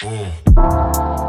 Mm.